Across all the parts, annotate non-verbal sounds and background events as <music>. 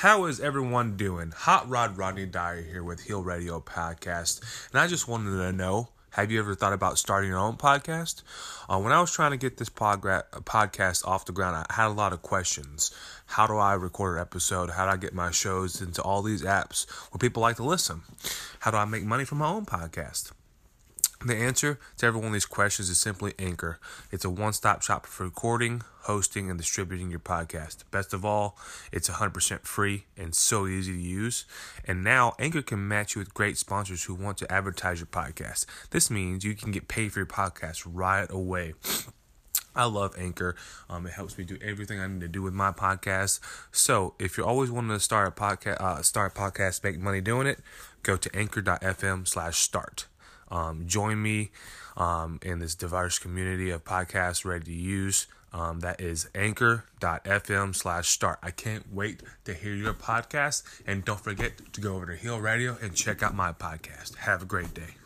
How is everyone doing? Hot Rod Rodney Dyer here with Heel Radio Podcast, and I just wanted to know have you ever thought about starting your own podcast? Uh, when I was trying to get this podgra- podcast off the ground, I had a lot of questions. How do I record an episode? How do I get my shows into all these apps where people like to listen? How do I make money from my own podcast? The answer to every one of these questions is simply Anchor. It's a one stop shop for recording, hosting, and distributing your podcast. Best of all, it's 100% free and so easy to use. And now, Anchor can match you with great sponsors who want to advertise your podcast. This means you can get paid for your podcast right away. I love Anchor. Um, it helps me do everything I need to do with my podcast. So, if you're always wanting to start a podcast, uh, start a podcast, make money doing it, go to anchor.fm/start. Um, join me um, in this diverse community of podcasts ready to use. Um, that is anchor.fm slash start. I can't wait to hear your podcast. And don't forget to go over to Heel Radio and check out my podcast. Have a great day.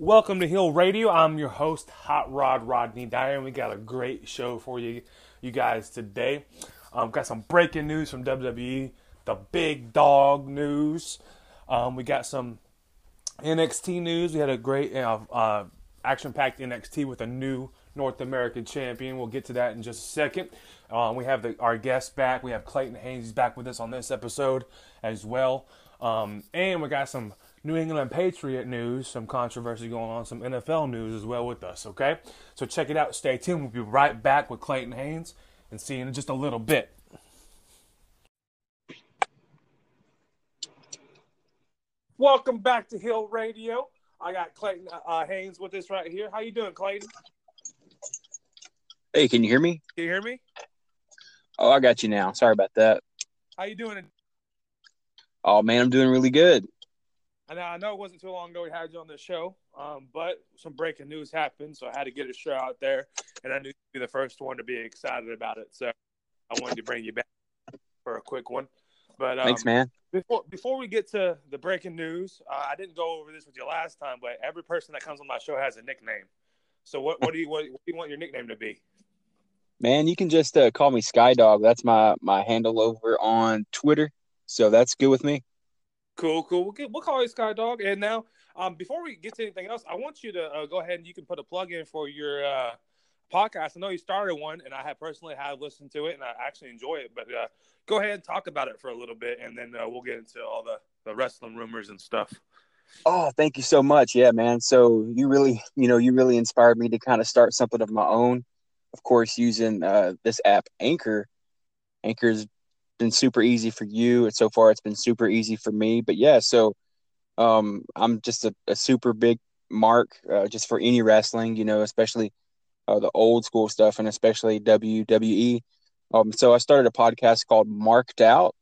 Welcome to Heel Radio. I'm your host, Hot Rod Rodney Dyer, and we got a great show for you, you guys today. Um, got some breaking news from WWE, the big dog news. Um, we got some NXT news. We had a great uh, uh, action-packed NXT with a new North American champion. We'll get to that in just a second. Um, we have the, our guest back. We have Clayton Haynes. Back with us on this episode as well. Um, and we got some New England Patriot news, some controversy going on, some NFL news as well with us, okay? So check it out. Stay tuned. We'll be right back with Clayton Haynes and see you in just a little bit. Welcome back to Heel Radio. I got Clayton uh, Haynes with us right here. How you doing, Clayton? Hey, can you hear me? Can you hear me? Oh, I got you now. Sorry about that. How you doing? Oh man, I'm doing really good. And I know it wasn't too long ago we had you on the show, um, but some breaking news happened, so I had to get a show out there, and I knew you'd be the first one to be excited about it. So I wanted to bring you back for a quick one. But um, thanks, man. Before before we get to the breaking news, uh, I didn't go over this with you last time, but every person that comes on my show has a nickname. So what what do you what, what do you want your nickname to be? Man, you can just uh, call me Skydog. That's my my handle over on Twitter. So that's good with me. Cool, cool. We'll, get, we'll call you Sky Dog. And now, um, before we get to anything else, I want you to uh, go ahead and you can put a plug in for your uh, podcast. I know you started one, and I have personally have listened to it, and I actually enjoy it. But uh, go ahead and talk about it for a little bit, and then uh, we'll get into all the, the wrestling rumors and stuff. Oh, thank you so much. Yeah, man. So you really, you know, you really inspired me to kind of start something of my own. Of course, using uh, this app, Anchor. Anchor's been super easy for you, and so far it's been super easy for me. But yeah, so um, I'm just a, a super big mark uh, just for any wrestling, you know, especially uh, the old school stuff and especially WWE. Um, so I started a podcast called Marked Out,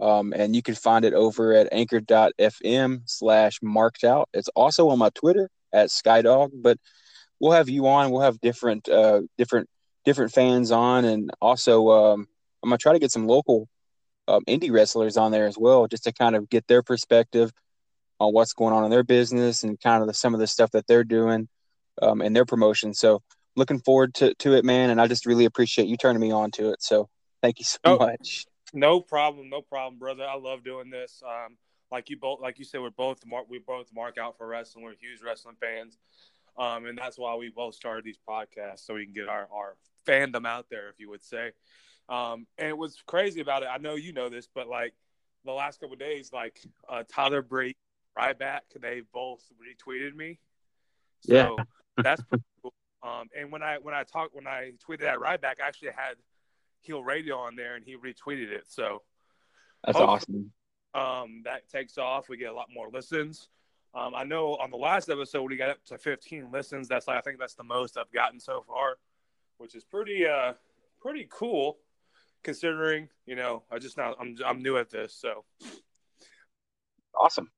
um, and you can find it over at anchor.fm slash marked out. It's also on my Twitter at Skydog, but we'll have you on. We'll have different, uh, different, different fans on, and also um, I'm gonna try to get some local um, indie wrestlers on there as well, just to kind of get their perspective on what's going on in their business and kind of the, some of the stuff that they're doing um, in their promotion. So looking forward to, to it, man. And I just really appreciate you turning me on to it. So thank you so oh, much. No problem, no problem, brother. I love doing this. Um, like you both, like you said, we're both mark, we both mark out for wrestling. We're huge wrestling fans, um, and that's why we both started these podcasts so we can get our our fandom out there, if you would say. Um, and what's crazy about it, I know you know this, but like the last couple days, like uh, Tyler Breeze, Ryback, they both retweeted me. So yeah. that's pretty cool. Um, and when I when I talked when I tweeted at Ryback, I actually had Heel Radio on there, and he retweeted it. So that's awesome. Um, that takes off. We get a lot more listens. Um, I know on the last episode we got up to 15 listens. That's like I think that's the most I've gotten so far, which is pretty uh pretty cool considering you know I just now I'm I'm new at this, so awesome.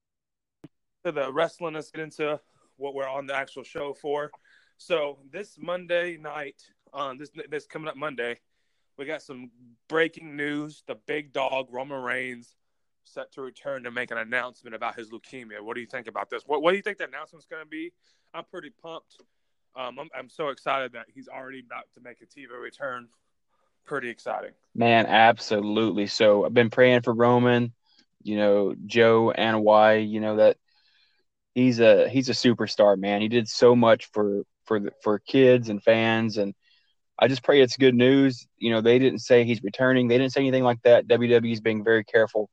To the wrestling, let's get into what we're on the actual show for. So this Monday night, um, this this coming up Monday, we got some breaking news. The big dog Roman Reigns set to return to make an announcement about his leukemia. What do you think about this? What What do you think the announcement's going to be? I'm pretty pumped. Um, I'm, I'm so excited that he's already about to make a TV return. Pretty exciting, man. Absolutely. So I've been praying for Roman. You know, Joe and why you know that he's a he's a superstar, man. He did so much for for the, for kids and fans, and I just pray it's good news. You know, they didn't say he's returning. They didn't say anything like that. WWE's being very careful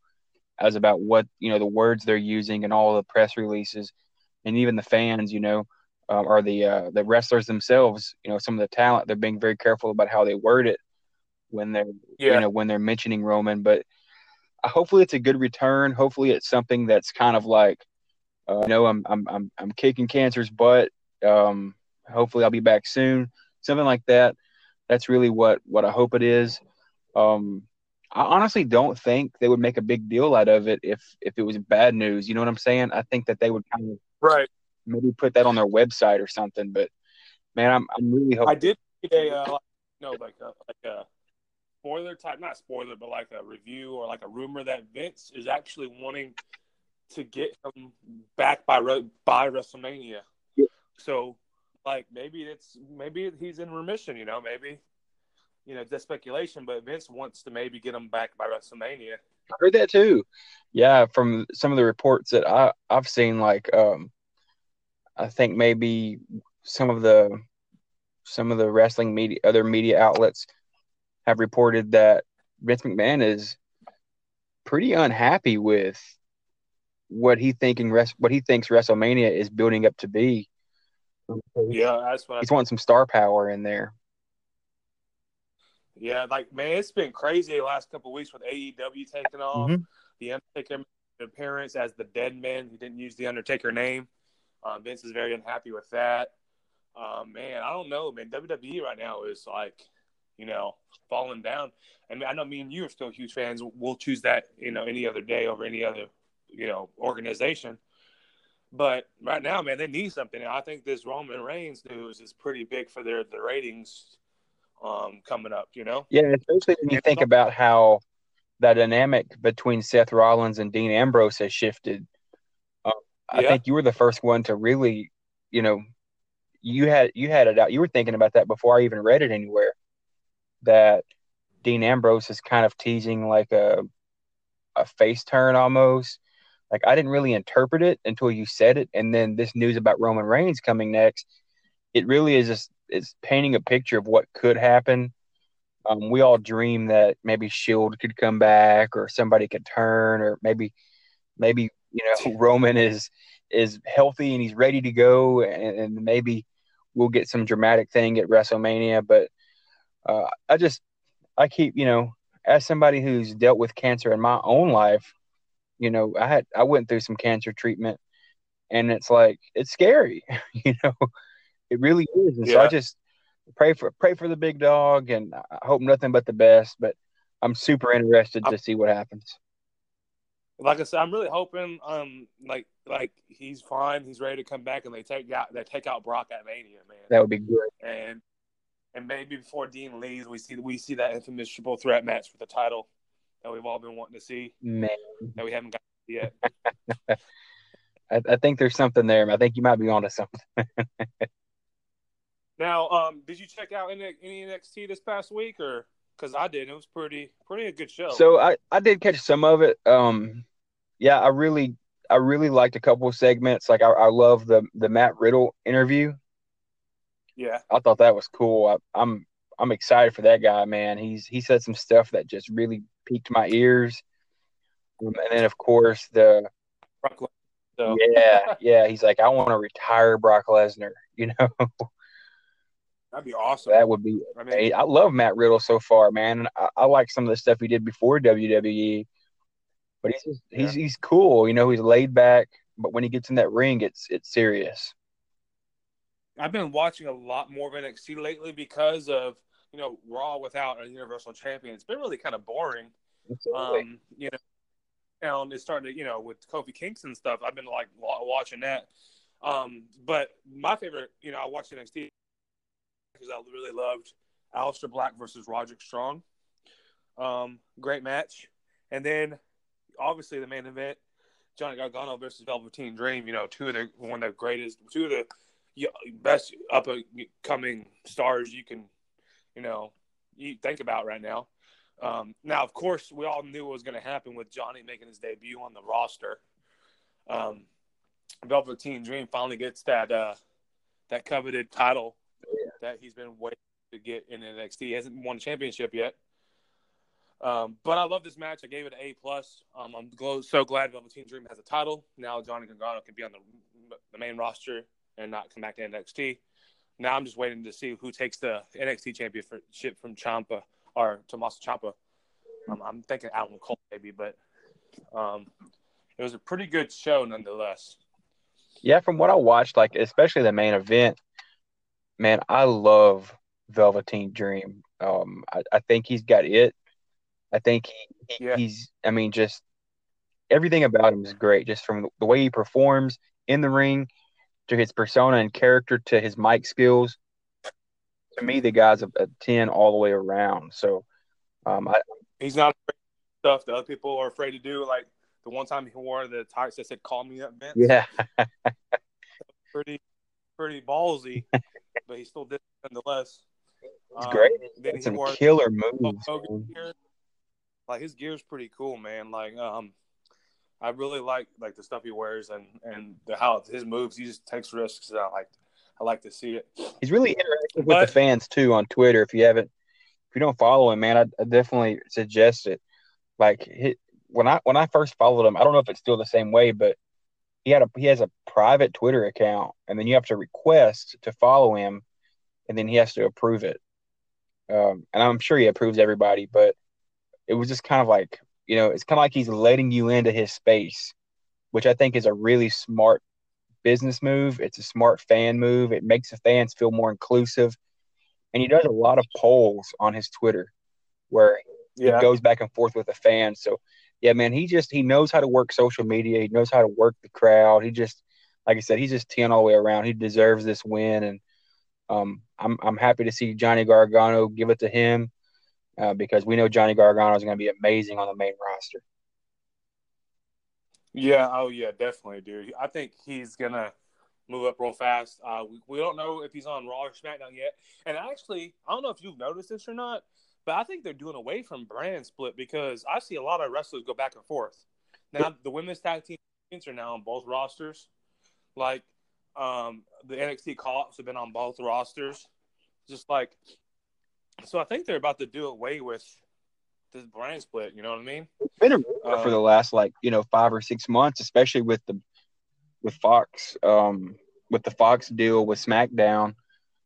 as about what you know the words they're using and all the press releases, and even the fans. You know, um, or the uh, the wrestlers themselves. You know, some of the talent. They're being very careful about how they word it when they're yeah. you know when they're mentioning Roman, but. Hopefully it's a good return. Hopefully it's something that's kind of like uh, you know, I'm I'm I'm I'm kicking cancer's butt. Um, hopefully, I'll be back soon. Something like that. That's really what what I hope it is. Um, I honestly don't think they would make a big deal out of it if if it was bad news. You know what I'm saying? I think that they would kind of right maybe put that on their website or something. But man, I'm I'm really hoping. I did a uh, no like a like a spoiler type, not spoiler, but like a review or like a rumor that Vince is actually wanting to get him back by by WrestleMania. Yeah. So, like maybe it's maybe he's in remission. You know, maybe you know just speculation, but Vince wants to maybe get him back by WrestleMania. I heard that too. Yeah, from some of the reports that I I've seen, like um, I think maybe some of the some of the wrestling media, other media outlets have reported that Vince McMahon is pretty unhappy with what he thinking what he thinks WrestleMania is building up to be. Yeah, that's what he's I- wanting some star power in there. Yeah, like man, it's been crazy the last couple weeks with AEW taking off. Mm-hmm. The Undertaker appearance as the Dead Man. He didn't use the Undertaker name. Um, Vince is very unhappy with that. Um, man, I don't know, man. WWE right now is like, you know, falling down. And I know me and you are still huge fans. We'll choose that, you know, any other day over any other you know organization. But right now, man, they need something. And I think this Roman Reigns news is pretty big for their the ratings um, coming up. You know, yeah, especially when you think about how that dynamic between Seth Rollins and Dean Ambrose has shifted. Uh, I yeah. think you were the first one to really, you know, you had you had it out. You were thinking about that before I even read it anywhere. That Dean Ambrose is kind of teasing like a a face turn almost like I didn't really interpret it until you said it, and then this news about Roman Reigns coming next, it really is just it's painting a picture of what could happen. Um, we all dream that maybe Shield could come back, or somebody could turn, or maybe maybe you know <laughs> Roman is is healthy and he's ready to go, and, and maybe we'll get some dramatic thing at WrestleMania. But uh, I just I keep you know as somebody who's dealt with cancer in my own life, you know, I had I went through some cancer treatment, and it's like it's scary. <laughs> you know, it really is. And yeah. so I just pray for pray for the big dog, and I hope nothing but the best. But I'm super interested to see what happens. Like I said, I'm really hoping, um, like like he's fine, he's ready to come back, and they take out they take out Brock at Mania, man. That would be great. And and maybe before Dean leaves, we see we see that infamous triple threat match for the title that we've all been wanting to see. Man, that we haven't got yet. <laughs> I, I, think there's something there. I think you might be onto something. <laughs> now, um, did you check out any, any NXT this past week, or because I did? It was pretty pretty a good show. So I I did catch some of it. Um, yeah, I really I really liked a couple of segments. Like I, I love the the Matt Riddle interview. Yeah, I thought that was cool. I, I'm I'm excited for that guy, man. He's he said some stuff that just really piqued my ears. Um, and then of course the so. yeah, <laughs> yeah. He's like, I want to retire Brock Lesnar. <laughs> You know, that'd be awesome. That would be. I mean, I love Matt Riddle so far, man. I, I like some of the stuff he did before WWE, but he's just, yeah. he's he's cool. You know, he's laid back, but when he gets in that ring, it's it's serious. I've been watching a lot more of NXT lately because of you know Raw without a Universal Champion. It's been really kind of boring. Absolutely. Um, you know, and it's starting to you know with Kofi Kingston stuff. I've been like watching that. Um, but my favorite, you know, I watched NXT because I really loved Aleister Black versus Roderick Strong. Um, great match. And then obviously the main event, Johnny Gargano versus Velveteen Dream. You know, two of the one of the greatest, two of the best up and coming stars you can, you know, you think about right now. Um, now, of course, we all knew what was going to happen with Johnny making his debut on the roster. Um, Velveteen Dream finally gets that uh, that coveted title yeah. that he's been waiting to get in NXT. He hasn't won a championship yet. Um, but I love this match. I gave it an A plus. Um, I'm so glad Velveteen Dream has a title. Now Johnny Gargano can be on the the main roster and not come back to NXT. Now I'm just waiting to see who takes the NXT championship from Ciampa or Tommaso Ciampa. Um, I'm thinking Adam Cole maybe, but um, it was a pretty good show nonetheless. Yeah, from what I watched, like especially the main event, man, I love Velveteen Dream. Um, I, I think he's got it. I think he, he yeah. he's. I mean, just everything about him is great. Just from the way he performs in the ring, to his persona and character, to his mic skills. To me, the guy's a, a ten all the way around. So, um, I, he's not stuff that other people are afraid to do. Like the one time he wore the tights that said "Call me up, Vince." Yeah, <laughs> pretty, pretty ballsy, <laughs> but he still did nonetheless. It's um, great. Then he some wore killer moves. Like his gear's pretty cool, man. Like um, I really like like the stuff he wears and and the, how his moves. He just takes risks. I like I like to see it. He's really interactive with the fans too on Twitter. If you haven't, if you don't follow him, man, I, I definitely suggest it. Like he, when I when I first followed him, I don't know if it's still the same way, but he had a he has a private Twitter account, and then you have to request to follow him, and then he has to approve it. Um, and I'm sure he approves everybody, but it was just kind of like you know, it's kind of like he's letting you into his space, which I think is a really smart business move. It's a smart fan move. It makes the fans feel more inclusive. And he does a lot of polls on his Twitter where yeah. he goes back and forth with the fans. So, yeah, man, he just he knows how to work social media. He knows how to work the crowd. He just, like I said, he's just ten all the way around. He deserves this win, and um, I'm I'm happy to see Johnny Gargano give it to him uh, because we know Johnny Gargano is going to be amazing on the main roster. Yeah, oh yeah, definitely, dude. I think he's gonna move up real fast. Uh, we, we don't know if he's on Raw or SmackDown yet. And actually, I don't know if you've noticed this or not, but I think they're doing away from brand split because I see a lot of wrestlers go back and forth. Now the women's tag team are now on both rosters. Like um, the NXT call-ups have been on both rosters. Just like so I think they're about to do away with this brand split. You know what I mean? It's been a um, for the last like you know five or six months, especially with the with Fox, um, with the Fox deal with SmackDown.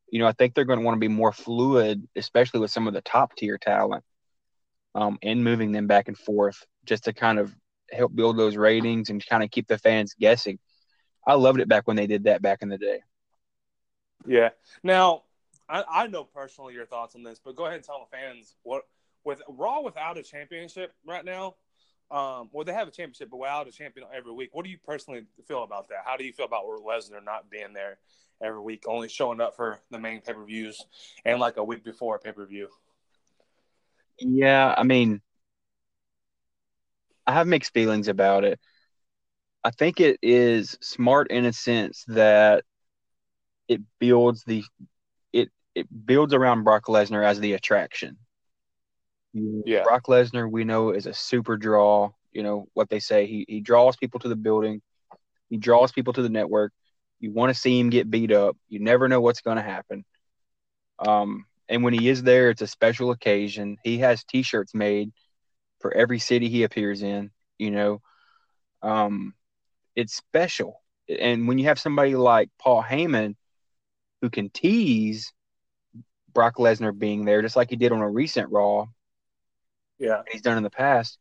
You know, I think they're going to want to be more fluid, especially with some of the top tier talent, um, and moving them back and forth just to kind of help build those ratings and kind of keep the fans guessing. I loved it back when they did that back in the day. Yeah. Now, I, I know personally your thoughts on this, but go ahead and tell the fans what with Raw without a championship right now. Um, well, they have a championship, but without a champion every week. What do you personally feel about that? How do you feel about Lesnar not being there every week, only showing up for the main pay per views and like a week before a pay per view? Yeah, I mean, I have mixed feelings about it. I think it is smart in a sense that it builds the it builds around Brock Lesnar as the attraction. Yeah. Brock Lesnar, we know, is a super draw. You know what they say. He he draws people to the building. He draws people to the network. You want to see him get beat up. You never know what's going to happen. Um, and when he is there, it's a special occasion. He has T-shirts made for every city he appears in. You know, um, it's special. And when you have somebody like Paul Heyman who can tease Brock Lesnar being there, just like he did on a recent Raw. Yeah, he's done in the past.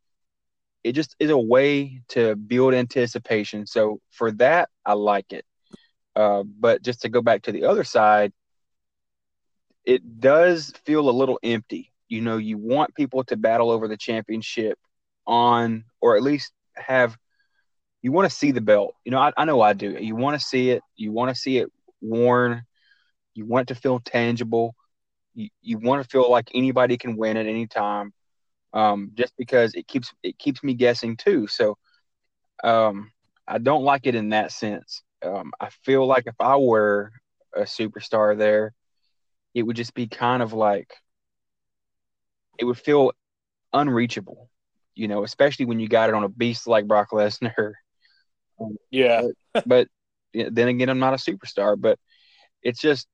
It just is a way to build anticipation. So for that, I like it. Uh, but just to go back to the other side, it does feel a little empty. You know, you want people to battle over the championship on, or at least have. You want to see the belt. You know, I, I know I do. You want to see it. You want to see it worn. You want it to feel tangible you, you want to feel like anybody can win at any time, um, just because it keeps it keeps me guessing too. So um, I don't like it in that sense. Um, I feel like if I were a superstar there, it would just be kind of like it would feel unreachable, you know, especially when you got it on a beast like Brock Lesnar. Yeah. but, but then again, I'm not a superstar, but it's just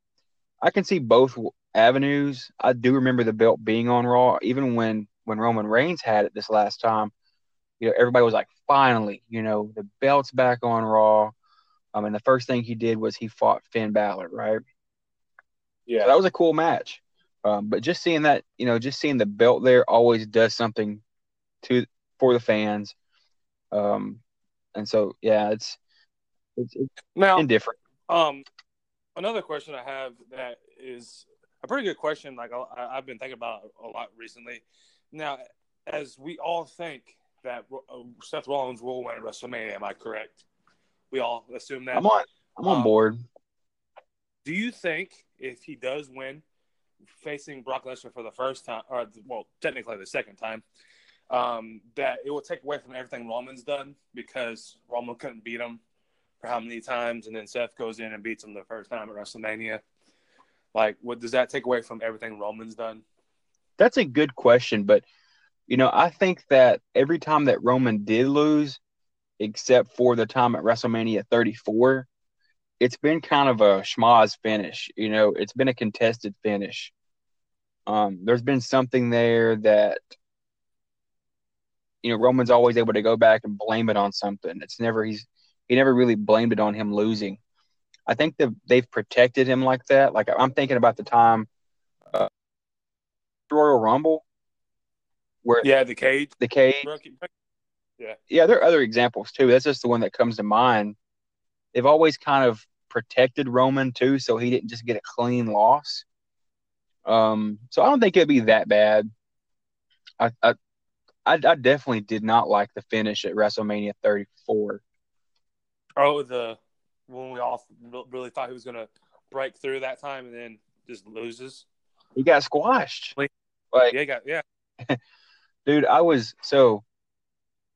I can see both avenues. I do remember the belt being on Raw, even when when Roman Reigns had it this last time. You know, everybody was like, "Finally, you know, the belt's back on Raw." I mean, the first thing he did was he fought Finn Balor, right? Yeah. So that was a cool match. Um, but just seeing that, you know, just seeing the belt there always does something to for the fans. Um, and so yeah, it's it's, it's now indifferent. Um, another question I have that is a pretty good question. Like I, have been thinking about a lot recently. Now, as we all think that uh, Seth Rollins will win WrestleMania, am I correct? We all assume that. I'm on. I'm on um, board. Do you think if he does win, facing Brock Lesnar for the first time, or well, technically the second time, um, that it will take away from everything Roman's done because Roman couldn't beat him for how many times, and then Seth goes in and beats him the first time at WrestleMania. Like, what does that take away from everything Roman's done? That's a good question, but you know, I think that every time that Roman did lose, except for the time at WrestleMania 34, it's been kind of a schmoz finish. You know, it's been a contested finish. Um, there's been something there that you know Roman's always able to go back and blame it on something. It's never he's he never really blamed it on him losing. I think that they've protected him like that. Like I'm thinking about the time uh, Royal Rumble, where yeah, the cage, the cage, yeah, yeah. There are other examples too. That's just the one that comes to mind. They've always kind of protected Roman too, so he didn't just get a clean loss. Um, so I don't think it'd be that bad. I, I, I, I definitely did not like the finish at WrestleMania 34. Oh, the when we all really thought he was gonna break through that time and then just loses. He got squashed. Like, yeah, got yeah. <laughs> Dude, I was so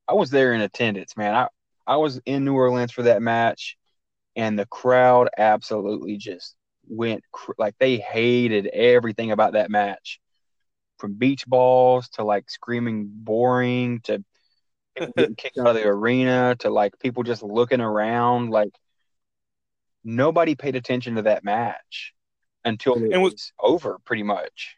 I was there in attendance, man. I I was in New Orleans for that match, and the crowd absolutely just went cr- like they hated everything about that match, from beach balls to like screaming boring to <laughs> getting kicked out of the arena to like people just looking around like nobody paid attention to that match until it was, was over pretty much.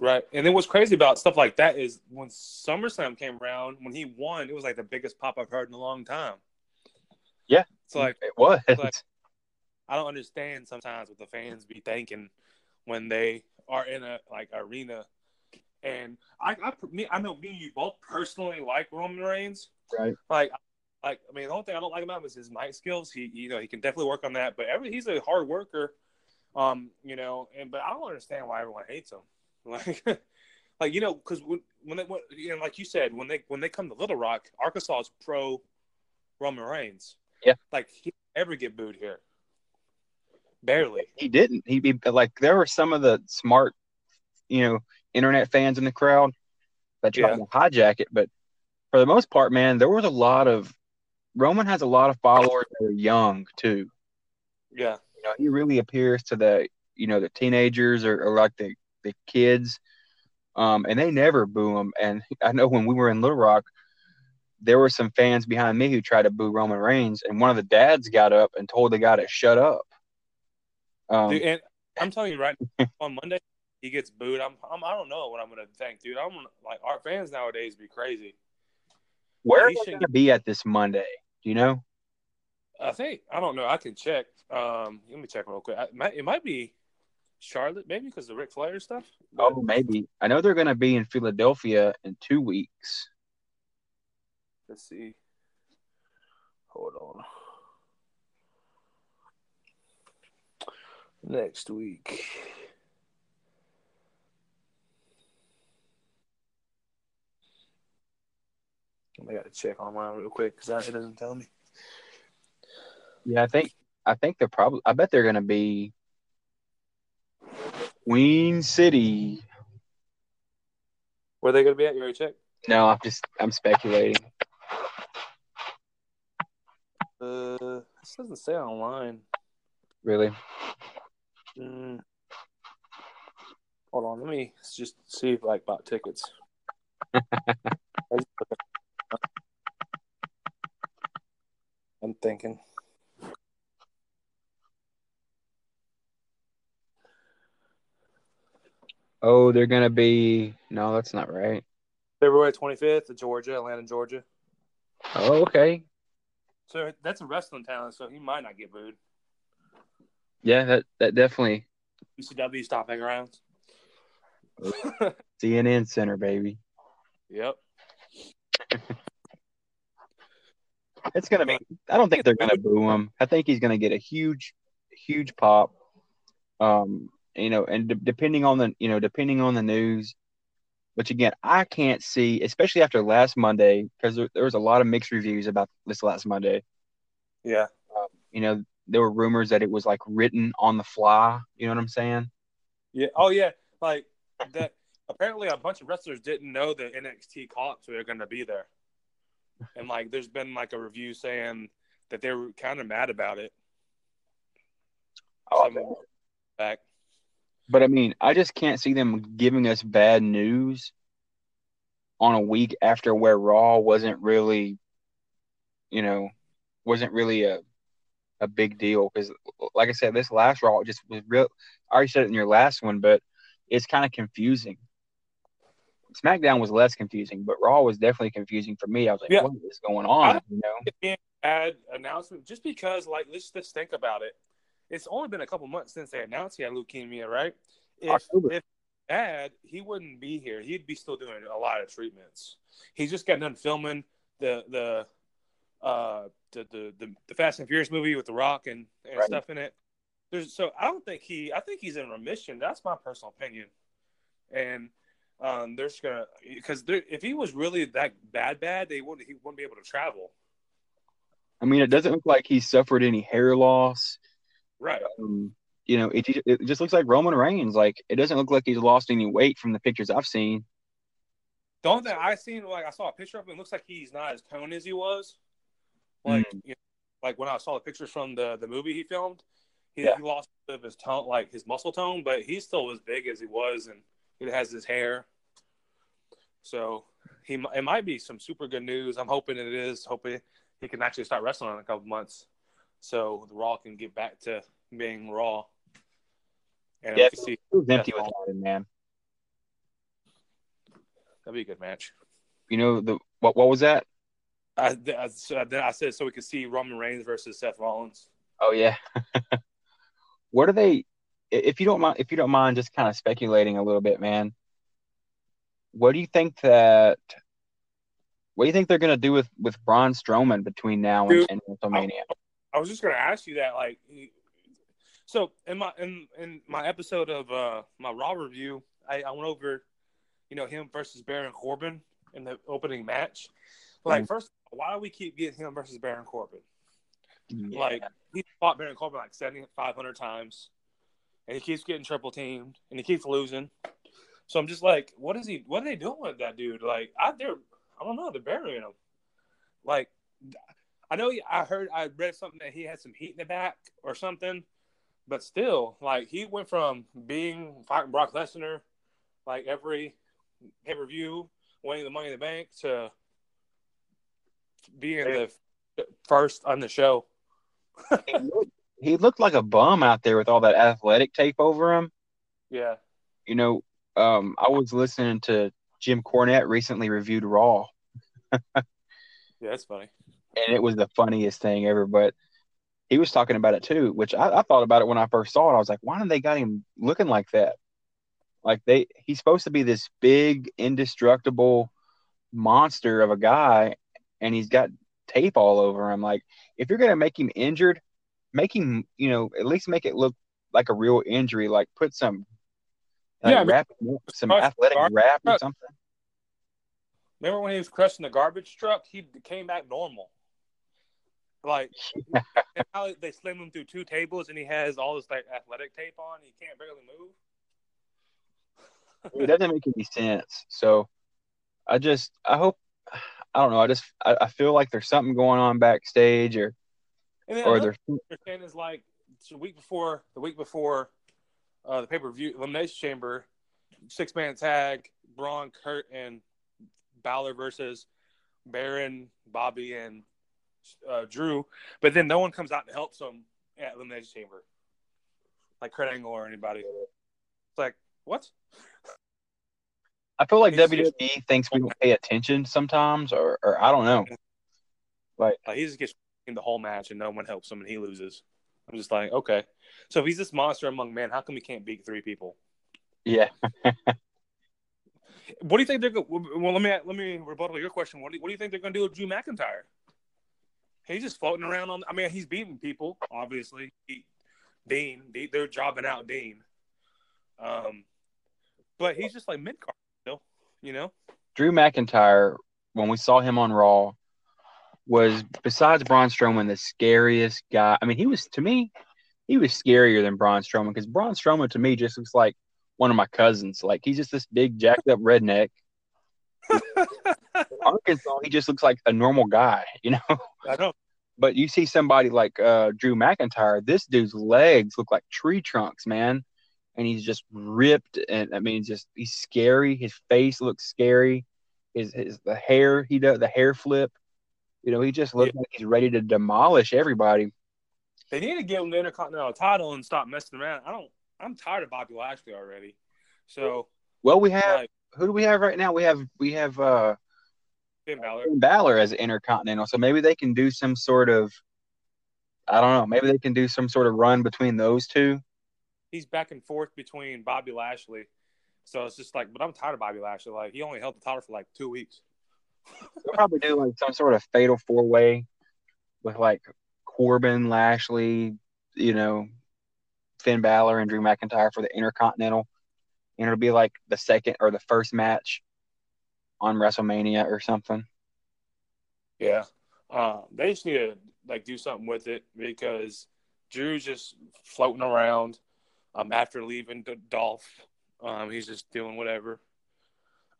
Right. And then what's crazy about stuff like that is when SummerSlam came around, when he won, it was like the biggest pop I've heard in a long time. Yeah. It's like it was. Like, I don't understand sometimes what the fans be thinking when they are in a like arena. And I, I, me, I know me and you both personally like Roman Reigns. Right. Like, like I mean, the only thing I don't like about him is his mic skills. He, you know, he can definitely work on that. But every he's a hard worker. Um, you know, and but I don't understand why everyone hates him. <laughs> Like, like you know, because when, when they when, you know, like you said, when they when they come to Little Rock, Arkansas is pro Roman Reigns. Yeah, like he ever get booed here? Barely. He didn't. He be like there were some of the smart, you know, internet fans in the crowd that tried yeah. to hijack it, but for the most part, man, there was a lot of Roman has a lot of followers that are young too. Yeah, you know, he really appears to the you know the teenagers or, or like the the kids, um, and they never boo him. And <laughs> I know when we were in Little Rock, there were some fans behind me who tried to boo Roman Reigns, and one of the dads got up and told the guy to shut up. Um, dude, and <laughs> I'm telling you right on Monday he gets booed. I'm, I'm I don't know what I'm gonna think, dude. I'm like our fans nowadays be crazy. Where are they gonna be at this Monday? Do you know? I think I don't know. I can check. Um, let me check real quick. I, it, might, it might be Charlotte, maybe because the Ric Flair stuff. But... Oh, maybe. I know they're going to be in Philadelphia in two weeks. Let's see. Hold on. Next week. I got to check online real quick because it doesn't tell me. Yeah, I think I think they're probably. I bet they're going to be Queen City. Where are they going to be at? You already checked? No, I'm just I'm speculating. Uh, this doesn't say online. Really? Mm. Hold on, let me just see if I bought tickets. <laughs> thinking. Oh, they're gonna be. No, that's not right. February 25th, Georgia, Atlanta, Georgia. Oh, okay. So that's a wrestling town, so he might not get booed. Yeah, that that definitely ECW stopping around. Oh. <laughs> CNN Center, baby. Yep. <laughs> It's gonna be. I don't think they're gonna boo him. I think he's gonna get a huge, huge pop. Um, you know, and de- depending on the, you know, depending on the news, which again, I can't see, especially after last Monday, because there, there was a lot of mixed reviews about this last Monday. Yeah. Um, you know, there were rumors that it was like written on the fly. You know what I'm saying? Yeah. Oh yeah. Like that. apparently, a bunch of wrestlers didn't know the NXT call-ups were going to be there, and like, there's been like a review saying that they were kind of mad about it. Oh, back. But I mean, I just can't see them giving us bad news on a week after where Raw wasn't really, you know, wasn't really a a big deal because, like I said, this last Raw just was real. I already said it in your last one, but it's kind of confusing. SmackDown was less confusing, but Raw was definitely confusing for me. I was like, Yeah. "What is going on?" I- You know? It being a bad announcement just because, like, let's just think about it. It's only been a couple months since they announced he had leukemia, right? If, October. if bad, he wouldn't be here. He'd be still doing a lot of treatments. He's just got done filming the the uh the the the, the Fast and Furious movie with The Rock and, and Right. stuff in it. There's so I don't think he I think he's in remission. That's my personal opinion. And um, they're just gonna because if he was really that bad, bad, they wouldn't he wouldn't be able to travel. I mean, it doesn't look like he suffered any hair loss. Right. Um, you know, it, it just looks like Roman Reigns. Like, it doesn't look like he's lost any weight from the pictures I've seen. The only thing I seen, like I saw a picture of him, it looks like he's not as toned as he was. Like, Mm. you know, like when I saw the pictures from the the movie he filmed, he, Yeah. he lost of his tone, like his muscle tone, but he's still as big as he was, and he has his hair. So he it might be some super good news. I'm hoping it is. Hoping he can actually start wrestling in a couple months, so the Raw can get back to being Raw. And Yeah. see It was empty without him, man. that'd be a good match. You know, the what, what was that? I, I, so then I said so we could see Roman Reigns versus Seth Rollins. Oh, yeah. <laughs> what are they, if you don't mind, if you don't mind just kind of speculating a little bit, man, what do you think that, what do you think they're going to do with, with Braun Strowman between now and, Dude, and WrestleMania? I was just gonna ask you that, like, so in my in in my episode of uh my Raw review, I, I went over, you know, him versus Baron Corbin in the opening match. Like, Mhm. first, why do we keep getting him versus Baron Corbin? Yeah. Like, he fought Baron Corbin like seventy five hundred times, and he keeps getting triple teamed, and he keeps losing. So I'm just like, what is he? What are they doing with that dude? Like, I they're I don't know, they're burying him. Like, I know he- I heard I read something that he had some heat in the back or something, but still, like he went from being fighting Brock Lesnar, like every pay per view, winning the Money in the Bank, to being the first on the show. He, looked, like a bum out there with all that athletic tape over him. Yeah, You know, um, I was listening to Jim Cornette recently reviewed Raw, <laughs> yeah, that's funny. and it was the funniest thing ever. But he was talking about it too, which I, I thought about it when I first saw it. I was like, why did they got him looking like that? Like they, he's supposed to be this big, indestructible monster of a guy, and he's got tape all over him. Like, if you're gonna make him injured, make him, you know, at least make it look like a real injury. Like, put some, like, Yeah, wrap, some athletic wrap or something. Remember when he was crushing the garbage truck? He came back normal. Like <laughs> and how they slim him through two tables, and he has all this like athletic tape on. He can't barely move. it doesn't make any sense. So I just I hope I don't know. I just I, I feel like there's something going on backstage or And then or another there's understand is like the week before the week before uh, the pay per view elimination chamber, six man tag, Braun, Kurt, and Balor versus Baron, Bobby, and uh, Drew. But then no one comes out to help them at elimination chamber, like Kurt Angle or anybody. It's like what? I feel like It's WWE just- thinks we don't pay attention sometimes or or I don't know. Like he just gets in the whole match and no one helps him and he loses. I'm just like, okay. So if he's this monster among men, how come he can't beat three people? Yeah. <laughs> What do you think they're going? Well, let me let me rebuttal your question. What do you, what do you think they're going to do with Drew McIntyre? He's just floating around on. I mean, he's beating people, obviously. He, Dean, they, they're jobbing out Dean. Um, but he's just like mid card still, you know. Drew McIntyre, when we saw him on Raw, was besides Braun Strowman the scariest guy. I mean, he was to me, he was scarier than Braun Strowman because Braun Strowman to me just looks like one of my cousins. Like he's just this big jacked up redneck. <laughs> Arkansas, he just looks like a normal guy, <laughs> you know. I know. But you see somebody like uh, Drew McIntyre, this dude's legs look like tree trunks, man. And he's just ripped, and I mean, just he's scary. His face looks scary. His, his the hair he does the hair flip. You know, he just looks like he's ready to demolish everybody. They need to give him the Intercontinental title and stop messing around. I don't. I'm tired of Bobby Lashley already. So, Well, we have like, who do we have right now? We have we have uh Finn Balor. Finn Balor as Intercontinental, so maybe they can do some sort of I don't know. Maybe they can do some sort of run between those two. He's back and forth between Bobby Lashley. So it's just like, but I'm tired of Bobby Lashley. Like he only held the title for like two weeks. They'll probably do like some sort of fatal four way with like Corbin, Lashley, you know, Finn Balor and Drew McIntyre for the Intercontinental. And it'll be like the second or the first match on WrestleMania or something. Yeah. Um, they just need to like do something with it because Drew's just floating around. Um, after leaving Dolph, um, he's just doing whatever.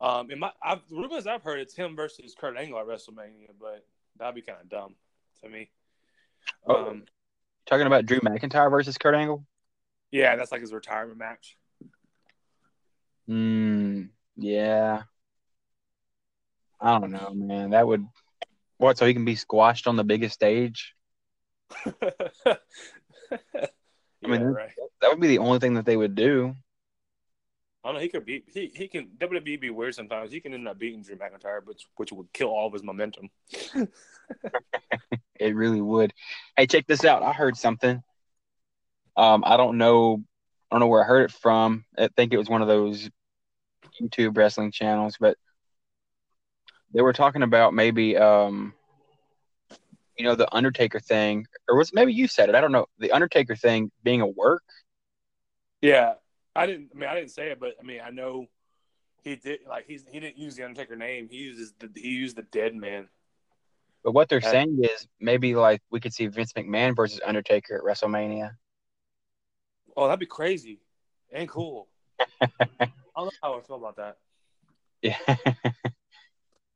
Um, in my I've, rumors I've heard it's him versus Kurt Angle at WrestleMania, but that'd be kind of dumb to me. Oh. Um, Talking about Drew McIntyre versus Kurt Angle? yeah, that's like his retirement match. Hmm. Yeah. I don't know, man. That would what? So he can be squashed on the biggest stage? <laughs> yeah, mean, right. That would be the only thing that they would do. I don't know. He could beat. He he can. WWE be weird sometimes. He can end up beating Drew McIntyre, which which would kill all of his momentum. <laughs> It really would. Hey, check this out. I heard something. Um, I don't know. I don't know where I heard it from. I think it was one of those YouTube wrestling channels, but they were talking about maybe, um, you know, the Undertaker thing, or was maybe you said it? I don't know. The Undertaker thing being a work. Yeah, I didn't. I mean, I didn't say it, but I mean, I know he did. Like he's he didn't use the Undertaker name. He uses the he used the Dead Man. But what they're Uh, saying is maybe like we could see Vince McMahon versus Undertaker at WrestleMania. Oh, that'd be crazy and cool. <laughs> I don't know how I feel about that. Yeah. <laughs>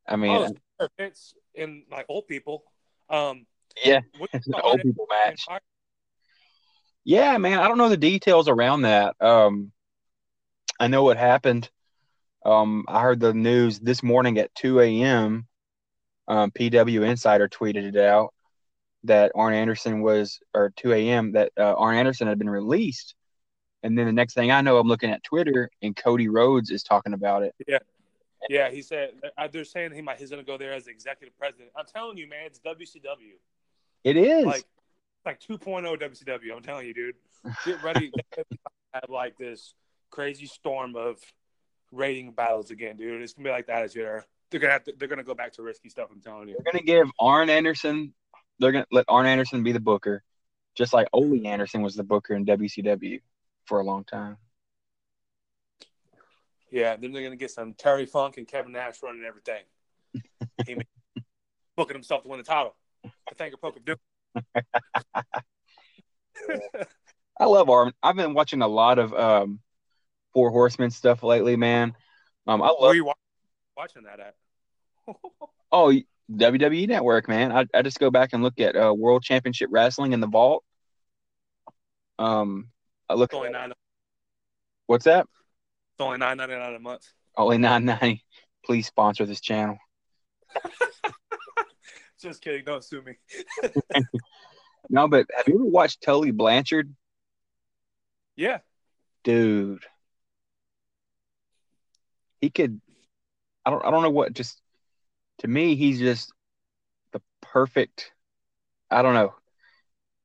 I mean, Oh, Vince and like old people. Um, yeah, <laughs> it's an old people match. Yeah, man, I don't know the details around that. Um, I know what happened. Um, I heard the news this morning at 2 a.m. Um, PW Insider tweeted it out that Arn Anderson was, or 2 a.m. that uh, Arn Anderson had been released. And then the next thing I know, I'm looking at Twitter and Cody Rhodes is talking about it. Yeah, Yeah. he said uh, they're saying he might he's gonna go there as executive president. I'm telling you, man, it's WCW. It is. Like like 2.0 WCW. I'm telling you, dude. Get ready to <laughs> have like this crazy storm of rating battles again, dude. It's gonna be like that as you're. They're gonna have to, they're gonna go back to risky stuff. I'm telling you. they're gonna give Arn Anderson. They're gonna let Arn Anderson be the booker, just like Ole Anderson was the booker in WCW for a long time. Yeah, then they're gonna get some Terry Funk and Kevin Nash running everything. <laughs> he may- booking himself to win the title. I think a poke of doom. I love Arn. I've been watching a lot of um, Four Horsemen stuff lately, man. Um, I Where love are you wa- watching that at? <laughs> oh WWE Network, man. I, I just go back and look at uh, World Championship Wrestling in the Vault. Um, I look. It's only nine. What's that? It's only nine ninety nine a month. Only nine ninety. Please sponsor this channel. <laughs> Just kidding. Don't sue me. <laughs> No, but have you ever watched Tully Blanchard, Yeah. dude? He could. I don't. I don't know what. Just to me, he's just the perfect. I don't know.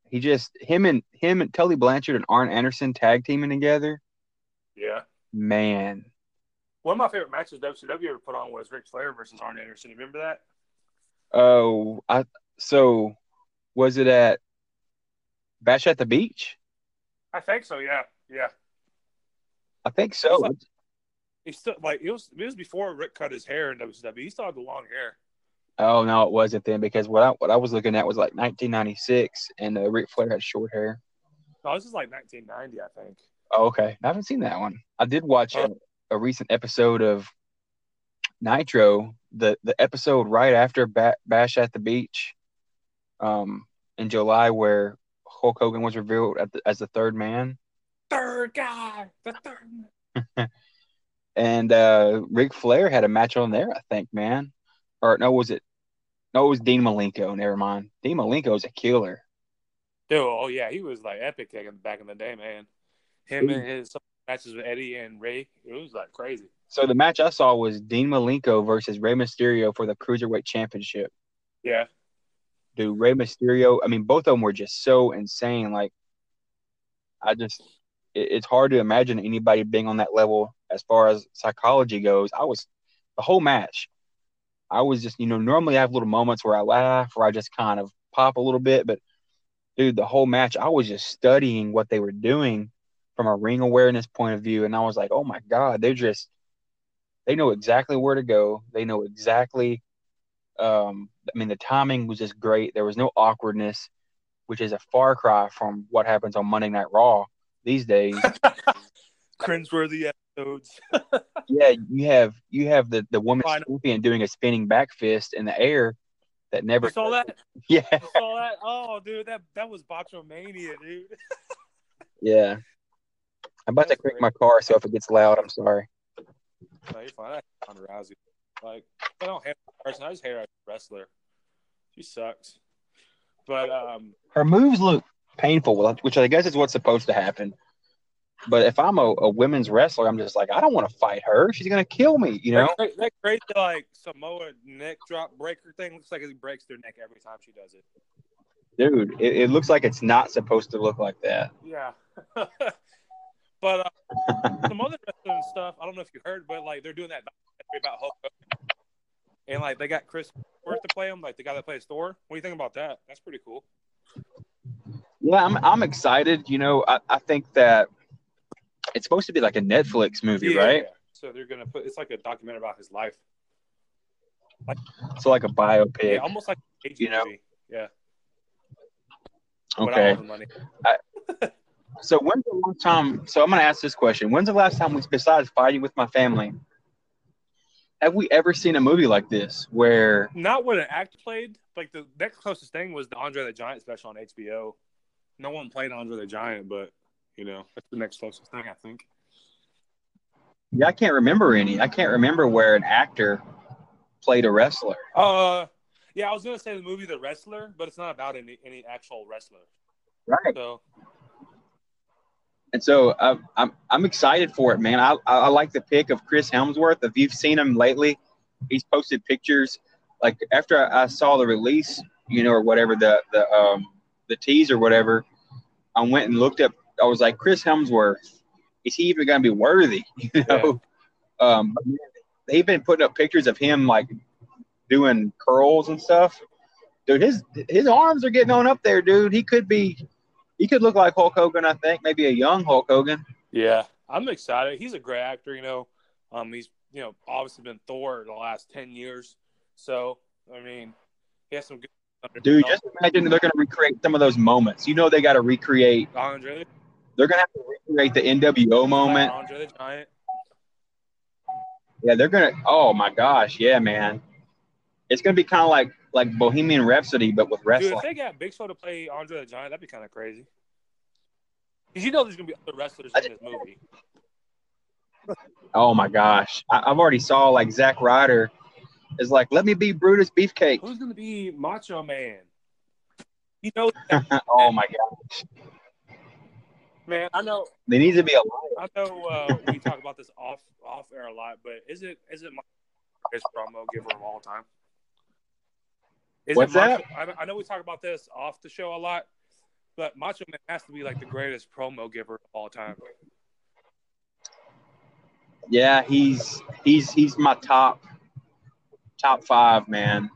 He just him and him and Tully Blanchard and Arn Anderson tag teaming together. Yeah. Man, One of my favorite matches WCW ever put on was Ric Flair versus Arn Anderson. You remember that? Oh, I so was it at Bash at the Beach? I think so. Yeah. Yeah. I think so. He still like it was. It was before Ric cut his hair in WCW. He still had the long hair. Oh no, it wasn't then because what I what I was looking at was like 1996, and uh, Ric Flair had short hair. No, this is like 1990, I think. Oh, okay, I haven't seen that one. I did watch a, a recent episode of Nitro, the the episode right after ba- Bash at the Beach, um, in July, where Hulk Hogan was revealed at the, as the third man, Third guy. The third. <laughs> and uh, Ric Flair had a match on there. I think, man, or no, was it? No, it was Dean Malenko. Never mind. Dean Malenko is a killer. Dude, oh yeah, he was like epic back in- back in the day, man. Him and his matches with Eddie and Rey, it was like crazy. So the match I saw was Dean Malenko versus Rey Mysterio for the Cruiserweight Championship. Yeah. Dude, Rey Mysterio, I mean, both of them were just so insane. Like, I just, it, it's hard to imagine anybody being on that level as far as psychology goes. I was, the whole match, I was just, you know, normally I have little moments where I laugh or I just kind of pop a little bit. But, dude, the whole match, I was just studying what they were doing from a ring awareness point of view. And I was like, oh my God, they're just, they know exactly where to go. They know exactly. Um, I mean, the timing was just great. There was no awkwardness, which is a far cry from what happens on Monday Night Raw these days. <laughs> Cringeworthy episodes. <laughs> yeah, you have you have the the woman champion doing a spinning back fist in the air that never. You saw that? <laughs> Yeah, You saw that? Oh, dude, that that was Botchamania, dude. yeah. I'm about to crank my car, so if it gets loud, I'm sorry. No, you're fine. I Ronda Rousey. Like, I don't hate the person. I just hate her as a wrestler. She sucks. But um, Her moves look painful, which I guess is what's supposed to happen. But if I'm a, a women's wrestler, I'm just like, I don't want to fight her. She's gonna kill me, you know. that, that crazy like Samoa neck drop breaker thing looks like it breaks their neck every time she does it. Dude, it, it looks like it's not supposed to look like that. Yeah. <laughs> but uh, <laughs> some other wrestling stuff, I don't know if you heard, but like they're doing that documentary about Hulk Hogan. And like they got Chris Worth to play him, like the guy that plays Thor. What do you think about that? That's pretty cool. Yeah, I'm I'm excited. You know, I, I think that it's supposed to be like a Netflix movie, right? Yeah. So they're gonna put it's like a documentary about his life. Like, So like a biopic. Yeah, almost like a You know? movie. Yeah. Okay. money. <laughs> So when's the last time? So I'm gonna ask this question: When's the last time we, besides fighting with my family, have we ever seen a movie like this where? Not what an actor played. Like the next closest thing was the Andre the Giant special on HBO. No one played Andre the Giant, but you know that's the next closest thing I think. Yeah, I can't remember any. I can't remember where an actor played a wrestler. Uh, yeah, I was gonna say the movie The Wrestler, but it's not about any any actual wrestler. Right. So And so I, I'm I'm excited for it, man. I I like the pick of Chris Hemsworth. If you've seen him lately, he's posted pictures. Like after I, saw the release, you know, or whatever the the um the tease or whatever, I went and looked up. I was like, Chris Hemsworth, is he even going to be worthy? <laughs> You know. Um, they've been putting up pictures of him like doing curls and stuff. Dude, his his arms are getting on up there, dude. He could be, he could look like Hulk Hogan. I think maybe a young Hulk Hogan. yeah, I'm excited. He's a great actor. You know, um, he's you know obviously been Thor the last ten years. So I mean, he has some good. Dude, just imagine they're going to recreate some of those moments. You know, they got to recreate. Andre. They're gonna have to recreate the NWO moment. Andre the Giant. Yeah, they're gonna. Oh my gosh, yeah, man. It's gonna be kind of like like Bohemian Rhapsody, but with Dude, wrestling. if they got Big Show to play Andre the Giant, that'd be kind of crazy. Because you know there's gonna be other wrestlers in this movie. Oh my gosh, I, I've already saw like Zack Ryder is like, let me be Brutus Beefcake. Who's gonna be Macho Man? You know, <laughs> oh my gosh, man. I know. they need to be alive. I know. Uh, we talk about this off off air a lot, but is it is it my greatest promo giver of all time? Is What's Macho, I, I know we talk about this off the show a lot, but Macho Man has to be like the greatest promo giver of all time. Yeah, he's he's he's my top top five man.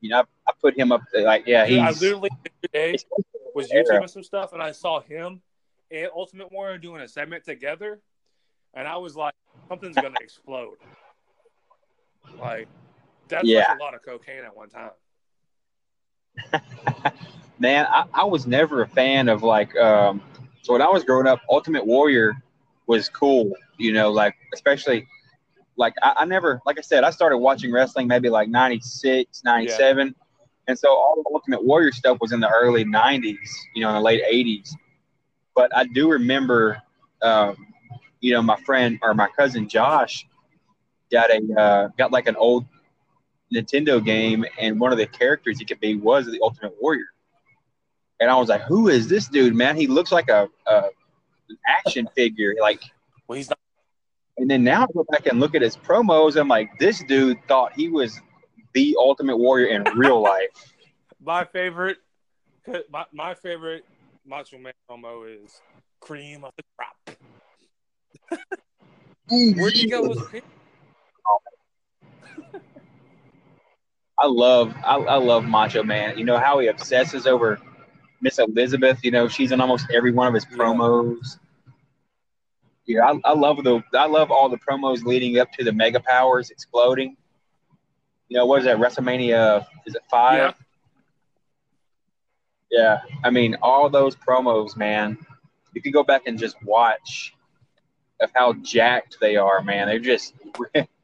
You know, I, I put him up there, like yeah, Dude, I literally today was YouTubing some stuff, and I saw him and Ultimate Warrior doing a segment together, and I was like, something's gonna explode. Like that's Yeah. like a lot of cocaine at one time. <laughs> man. I, I was never a fan of like um. So when I was growing up, Ultimate Warrior was cool. You know, like especially like I, I never like I said I started watching wrestling maybe like 96, 97. And so all the Ultimate Warrior stuff was in the early 90s, you know, in the late 80s. But I do remember, um, you know, my friend or my cousin Josh got a uh, got like an old Nintendo game, and one of the characters he could be was the Ultimate Warrior. And I was like, "Who is this dude, man? He looks like a, a an action figure." Like, <laughs> Well, he's not. and then now I go back and look at his promos. I'm like, this dude thought he was the Ultimate Warrior in real life. <laughs> My favorite, my, my favorite Macho Man promo is cream of the crop. <laughs> Where'd you go with cream? Oh, I love I, I love Macho Man. You know how he obsesses over Miss Elizabeth. You know she's in almost every one of his promos. Yeah, I, I love the I love all the promos leading up to the Mega Powers exploding. You know what is that WrestleMania? Is it five? Yeah, I mean all those promos, man. If you go back and just watch of how jacked they are, man, they're just <laughs>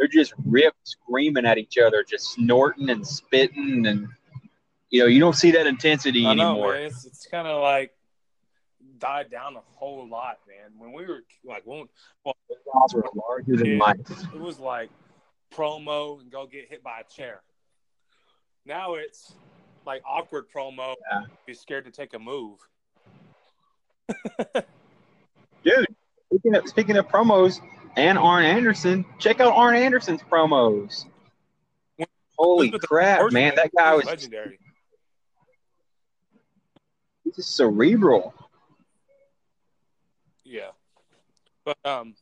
they're just ripped, screaming at each other, just snorting and spitting, and you know you don't see that intensity know, anymore. man. It's, it's kind of like died down a whole lot, man. When we were like, when well, are larger than life. it was like promo and go get hit by a chair. Now it's like awkward promo. Yeah. Be scared to take a move. <laughs> Dude, speaking of, speaking of promos and Arn Anderson, check out Arn Anderson's promos. Holy crap, man! That guy was legendary. he's just cerebral. Yeah. But um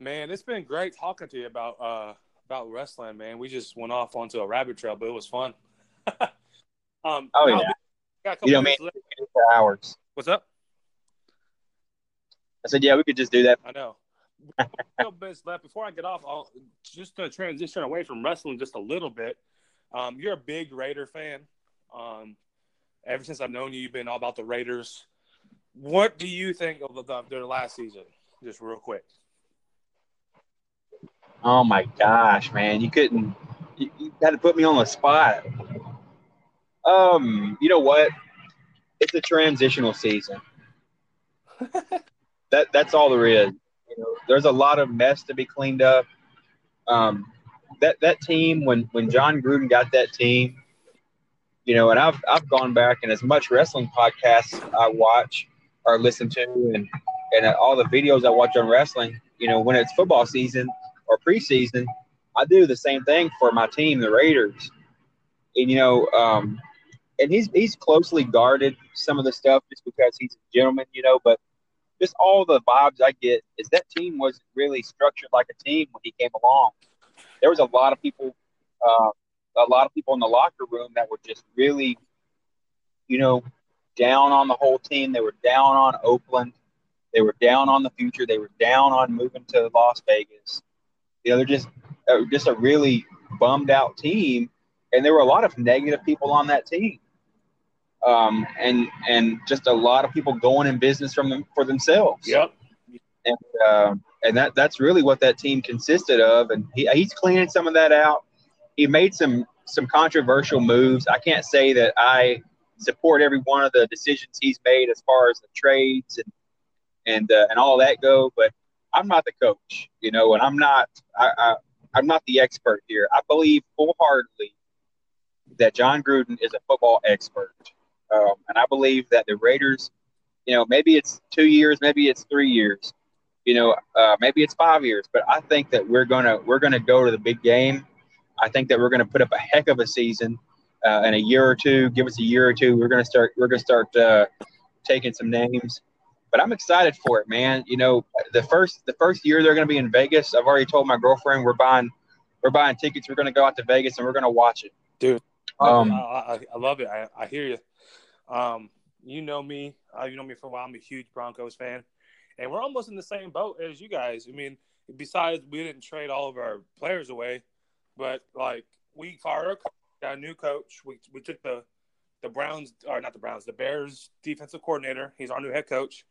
man, it's been great talking to you about uh about wrestling, man. We just went off onto a rabbit trail, but it was fun. <laughs> um Oh, yeah. You know, man, left. we could do it for hours. What's up? I said, yeah, we could just do that. I know. Minutes left. Before I get off, I'll just to transition away from wrestling just a little bit. Um, you're a big Raider fan. Um, ever since I've known you, you've been all about the Raiders. What do you think of, the, their last season? Just real quick. Oh my gosh, man! You couldn't. You, you had to put me on the spot. Um, you know what? It's a transitional season. <laughs> that that's all there is. You know, there's a lot of mess to be cleaned up. Um, that that team when when Jon Gruden got that team, you know, and I've I've gone back and as much wrestling podcasts I watch or listen to, and and all the videos I watch on wrestling, you know, when it's football season or preseason, I do the same thing for my team, the Raiders. And you know, um, and he's he's closely guarded some of the stuff just because he's a gentleman, you know. But just all the vibes I get is that team wasn't really structured like a team when he came along. There was a lot of people, uh, a lot of people in the locker room that were just really, you know, down on the whole team. They were down on Oakland. They were down on the future. They were down on moving to Las Vegas. You know, they're just uh, just a really bummed out team, and there were a lot of negative people on that team. Um, and and just a lot of people going in business from them for themselves. Yep. And uh, and that that's really what that team consisted of. And he, he's cleaning some of that out. He made some some controversial moves. I can't say that I support every one of the decisions he's made as far as the trades and and uh, and all that go, but I'm not the coach, you know, and I'm not I, I I'm not the expert here. I believe wholeheartedly that Jon Gruden is a football expert, um, and I believe that the Raiders, you know, maybe it's two years, maybe it's three years, you know, uh, maybe it's five years, but I think that we're gonna we're gonna go to the big game. I think that we're gonna put up a heck of a season uh, in a year or two. Give us a year or two. We're gonna start we're gonna start uh, taking some names. But I'm excited for it, man. You know, the first the first year they're gonna be in Vegas. I've already told my girlfriend we're buying we're buying tickets. We're gonna go out to Vegas and we're gonna watch it, dude. Um, I, I, I love it. I, I hear you. Um, you know me. Uh, you know me for a while. I'm a huge Broncos fan, and we're almost in the same boat as you guys. I mean, besides we didn't trade all of our players away, but like we fired got a new coach. We we took the the Browns or not the Browns, the Bears defensive coordinator. He's our new head coach.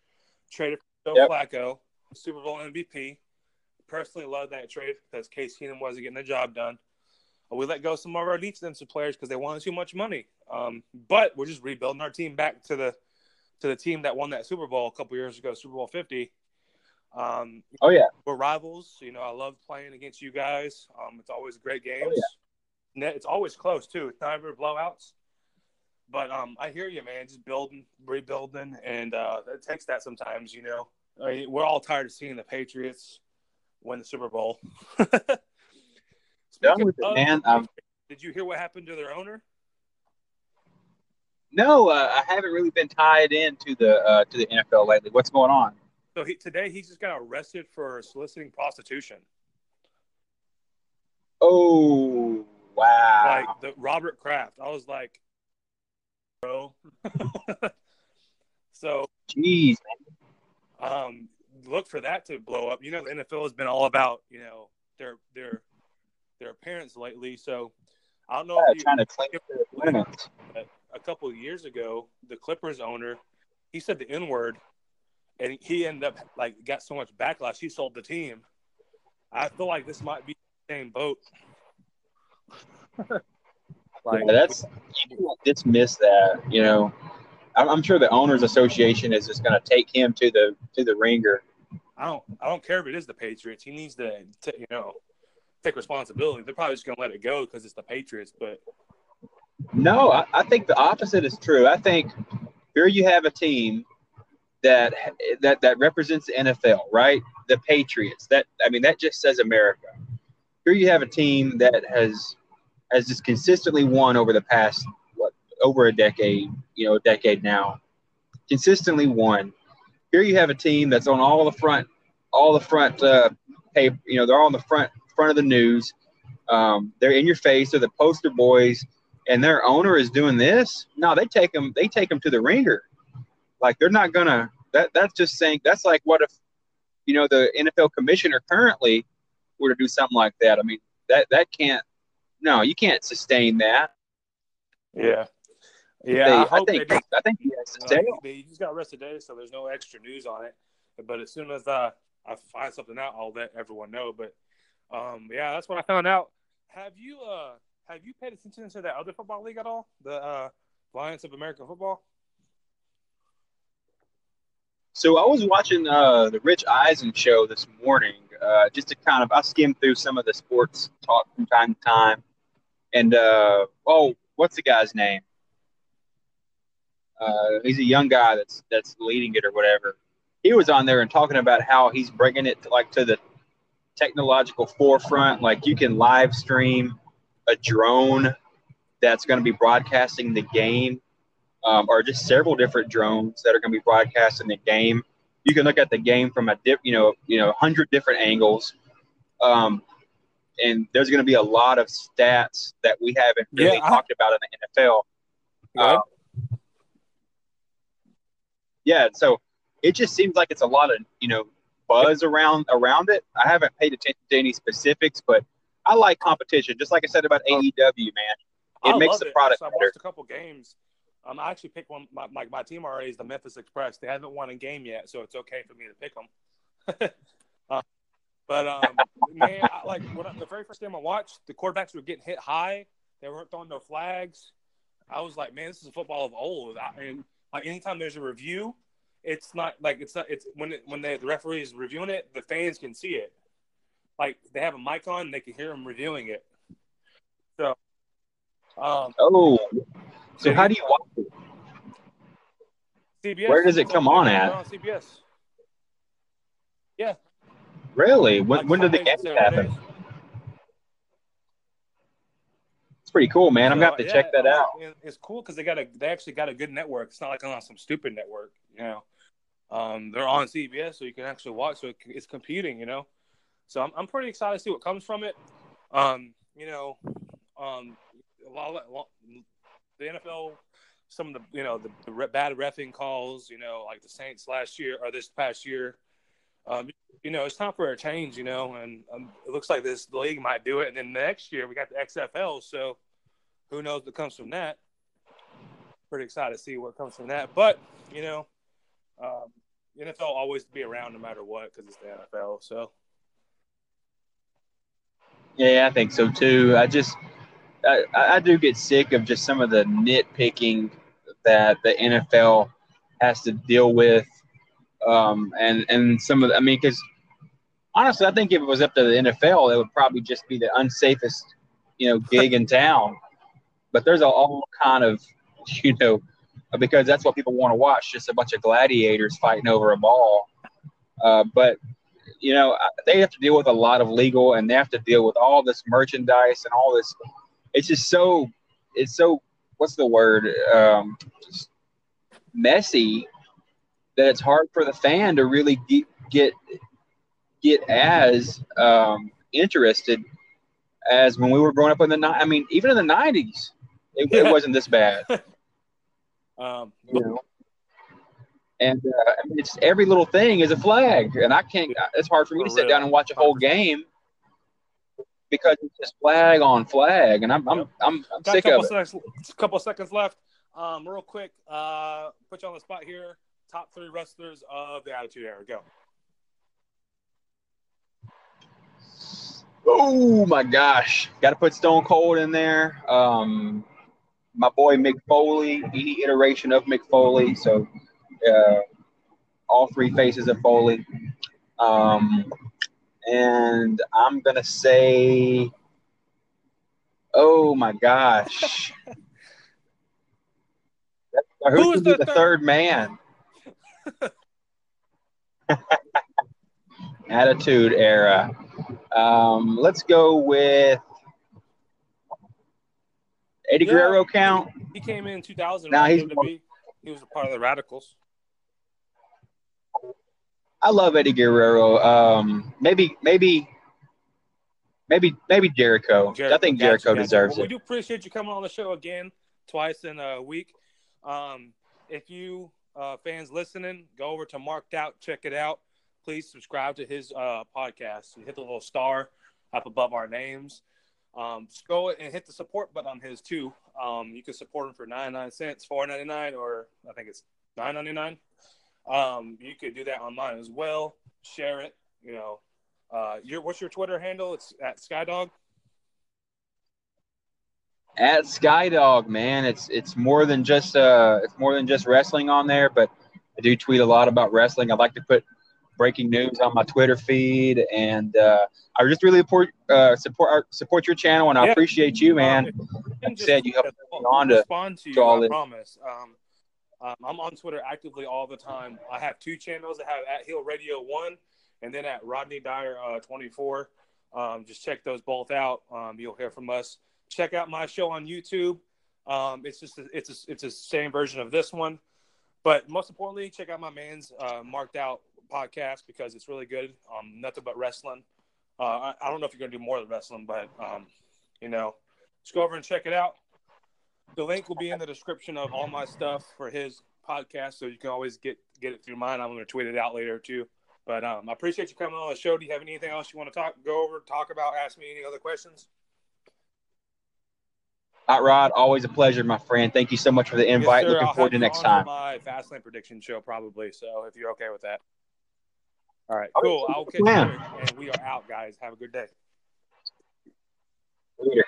Traded for Joe yep. Flacco, Super Bowl MVP. Personally, love that trade because Case Keenum wasn't getting the job done. We let go some of our defensive players because they wanted too much money. Um, but we're just rebuilding our team back to the to the team that won that Super Bowl a couple years ago, Super Bowl Fifty. Um, oh yeah, we're rivals. You know, I love playing against you guys. Um, it's always great games. Oh, yeah. It's always close too. It's not ever blowouts. But um, I hear you, man. Just building, rebuilding, and uh, it takes that sometimes. You know, I mean, we're all tired of seeing the Patriots win the Super Bowl. <laughs> Done with it, man. Um, did you hear what happened to their owner? No, uh, I haven't really been tied into the uh, to the NFL lately. What's going on? So he, today he just got arrested for soliciting prostitution. Oh wow! Like the Robert Kraft. I was like, bro. <laughs> so, jeez, um, look for that to blow up. You know, the NFL has been all about you know their their their appearance lately. So I don't know yeah, if you trying to claim their a couple of years ago, the Clippers owner, he said the N word, and he ended up like got so much backlash. He sold the team. I feel like this might be the same boat. like <laughs> yeah, that's you dismiss that. You know, I'm, I'm sure the owners association is just going to take him to the to the ringer. I don't I don't care if it is the Patriots. He needs to, to you know take responsibility. They're probably just going to let it go because it's the Patriots. But no, I, I, think the opposite is true. I think here you have a team that that that represents the NFL, right? The Patriots. That I mean, that just says America. Here you have a team that has has just consistently won over the past what over a decade, you know, a decade now, consistently won. Here you have a team that's on all the front, all the front, uh, pay, you know, they're on the front front of the news. Um, they're in your face. They're the poster boys, and their owner is doing this. No, they take them. They take them to the ringer. Like they're not gonna. That that's just saying. That's like what if, you know, the NFL commissioner currently were to do something like that. I mean, that that can't. No, you can't sustain that. Yeah. Yeah, they, I, I, think I think he has to. Uh, he just got arrested today, so there's no extra news on it. But as soon as I find something out, I'll let everyone know. But um, yeah, that's what I found out. Have you uh have you paid attention to that other football league at all? The uh, Alliance of American Football. So I was watching uh, the Rich Eisen show this morning, uh, just to kind of I skimmed through some of the sports talk from time to time, and uh, oh, what's the guy's name? Uh, he's a young guy that's that's leading it or whatever. He was on there and talking about how he's bringing it to, like to the technological forefront. Like you can live stream a drone that's going to be broadcasting the game, um, or just several different drones that are going to be broadcasting the game. You can look at the game from a dip, you know, you know, hundred different angles. Um, and there's going to be a lot of stats that we haven't really yeah, talked about in the NFL. Yeah. Um, yeah, so it just seems like it's a lot of you know buzz around around it. I haven't paid attention to any specifics, but I like competition. Just like I said about AEW, man, it I makes the it. product so I better. watched a couple games. Um, I actually picked one. My, my, my team already is the Memphis Express. They haven't won a game yet, so it's okay for me to pick them. <laughs> uh, but um, man, I, like when I, the very first game I watched, the quarterbacks were getting hit high. They weren't throwing no flags. I was like, man, this is a football of old. I, and like anytime there's a review, it's not like it's not it's when it, when they, the referee is reviewing it, the fans can see it. Like they have a mic on, they can hear them reviewing it. So, um, oh, so how do you watch it? CBS. Where does it come on at? On CBS. Yeah. Really? When, Like when did the Sundays game happen? Saturdays. It's pretty cool, man. I'm gonna have to yeah, check that out. It's cool because they got a they actually got a good network. It's not like on some stupid network, you know. Um, they're on CBS, so you can actually watch. So it, it's competing, you know. So I'm I'm pretty excited to see what comes from it. Um, you know, um, a lot, of, a lot- the NFL, some of the you know the, the re- bad refing calls, you know, like the Saints last year or this past year. Um, you know, it's time for a change, you know, and um, it looks like this league might do it. And then next year we got the XFL, so who knows what comes from that? Pretty excited to see what comes from that. But you know, um, NFL always be around no matter what because it's the NFL. So Yeah, I think so too. I just, I, I do get sick of just some of the nitpicking that the NFL has to deal with, um, and and some of the, I mean, because honestly, I think if it was up to the NFL, it would probably just be the unsafest, you know, gig in town. But there's all kind of, <laughs> you know, because that's what people want to watch, just a bunch of gladiators fighting over a ball. Uh, but you know, they have to deal with a lot of legal and they have to deal with all this merchandise and all this. It's just so, it's so, what's the word? Um, just messy that it's hard for the fan to really get, get, get as um, interested as when we were growing up in the, I mean, even in the 90s, it, it wasn't this bad. <laughs> um, you know. And uh, I mean, it's every little thing is a flag, and I can't. It's hard for me to sit down and watch a whole game because it's just flag on flag, and I'm I'm I'm, I'm got a sick couple of it. seconds, couple seconds left. Um, real quick, uh, put you on the spot here. Top three wrestlers of the Attitude Era. Go. Oh my gosh, got to put Stone Cold in there. Um, my boy Mick Foley, any iteration of Mick Foley. So, uh, all three faces of Foley. Um, and I'm gonna say, oh my gosh, who's, <laughs> Who could is be the the third? third man? <laughs> Attitude era. Um, let's go with Eddie Yeah. Guerrero count. He came in 2000. Nah, he's- WWE. He was a part of the Radicalz. I love Eddie Guerrero. Um, maybe, maybe, maybe, maybe Jericho. I think Jericho gotcha. deserves Well, it. We do appreciate you coming on the show again, twice in a week. Um, if you uh, fans listening, go over to Marked Out, check it out. Please subscribe to his uh, podcast. Hit the little star up above our names. Um, just go and hit the support button on his too. Um, you can support him for 99 cents, 4.99, or I think it's 9.99. Um, you could do that online as well. Share it. You know, uh, your what's your Twitter handle? It's at Skydog. At Skydog, man, it's it's more than just uh, it's more than just wrestling on there. But I do tweet a lot about wrestling. I like to put breaking news on my Twitter feed, and uh, I just really support uh, support our, support your channel, and I Yeah. appreciate you, man. Um, Like and just- said, you helped me on to- respond to you. to all I this. promise. Um, um, I'm on Twitter actively all the time. I have two channels. I have at Heel Radio One, and then at Rodney Dyer uh, 24. Um, just check those both out. Um, you'll hear from us. Check out my show on YouTube. Um, it's just a, it's a, it's the same version of this one, but most importantly, check out my man's uh, Marked Out podcast because it's really good. Um, nothing but wrestling. Uh, I, I don't know if you're gonna do more than wrestling, but um, you know, just go over and check it out. The link will be in the description of all my stuff for his podcast, so you can always get get it through mine. I'm going to tweet it out later too. But um, I appreciate you coming on the show. Do you have anything else you want to talk, go over, talk about, ask me any other questions? Hot Rod, always a pleasure, my friend. Thank you so much for the invite. Yes, Looking I'll forward to next time. My Fastlane prediction show, probably. So if you're okay with that. All right, cool. I'll catch you. And we are out, guys. Have a good day. Later.